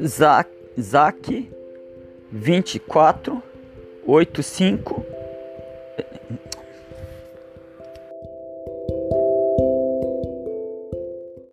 Zac, Zac 24 85